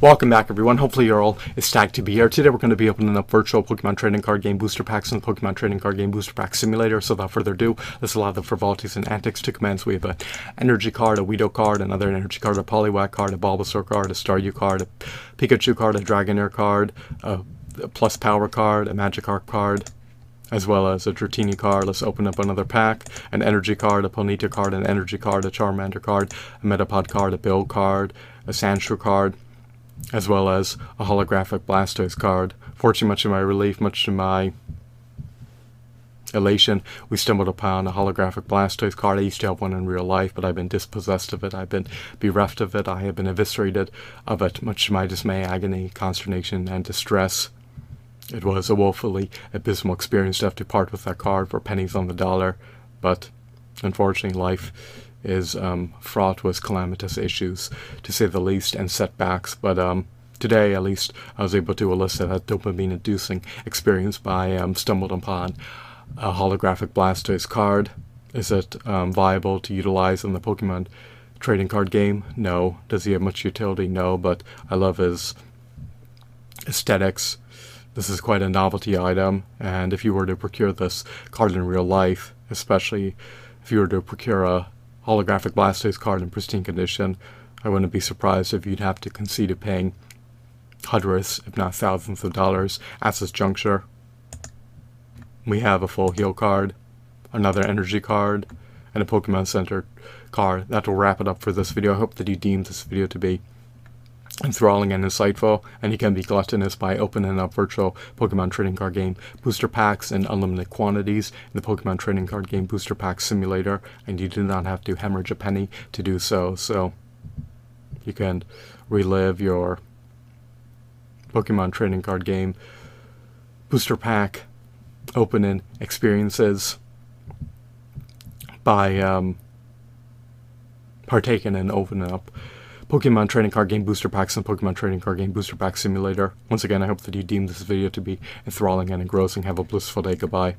Welcome back everyone, hopefully you're all ecstatic to be here. Today we're going to be opening up virtual Pokemon trading card game booster packs and the Pokemon trading card game booster pack simulator. So without further ado, let's allow the frivolities and antics to commence. We have an energy card, a Weedle card, another energy card, a Poliwag card, a Bulbasaur card, a Staryu card, a Pikachu card, a Dragonair card, a, Plus Power card, a Magikarp card, as well as a Dratini card. Let's open up another pack. An energy card, a Ponyta card, an energy card, a Charmander card, a Metapod card, a Bill card, a Sandshrew card, as well as a holographic Blastoise card. Fortunately, much to my relief, much to my elation, we stumbled upon a holographic Blastoise card. I used to have one in real life, but I've been dispossessed of it. I've been bereft of it. I have been eviscerated of it, much to my dismay, agony, consternation, and distress. It was a woefully abysmal experience to have to part with that card for pennies on the dollar, but unfortunately, life is um, fraught with calamitous issues, to say the least, and setbacks. But um, today, at least, I was able to elicit that dopamine-inducing experience by um, stumbled upon a holographic Blastoise card. Is it um, viable to utilize in the Pokemon trading card game? No. Does he have much utility? No. But I love his aesthetics. This is quite a novelty item, and if you were to procure this card in real life, especially if you were to procure a holographic Blastoise card in pristine condition, I wouldn't be surprised if you'd have to concede to paying hundreds, if not thousands of dollars at this juncture. We have a full heal card, another energy card, and a Pokemon Center card. That will wrap it up for this video. I hope that you deem this video to be enthralling and insightful, and you can be gluttonous by opening up virtual Pokemon trading card game booster packs in unlimited quantities in the Pokemon trading card game booster pack simulator, and you do not have to hemorrhage a penny to do so. So you can relive your Pokemon trading card game booster pack opening experiences by um, partaking and opening up Pokemon Trading Card Game Booster Packs and Pokemon Trading Card Game Booster Pack Simulator. Once again, I hope that you deem this video to be enthralling and engrossing. Have a blissful day. Goodbye.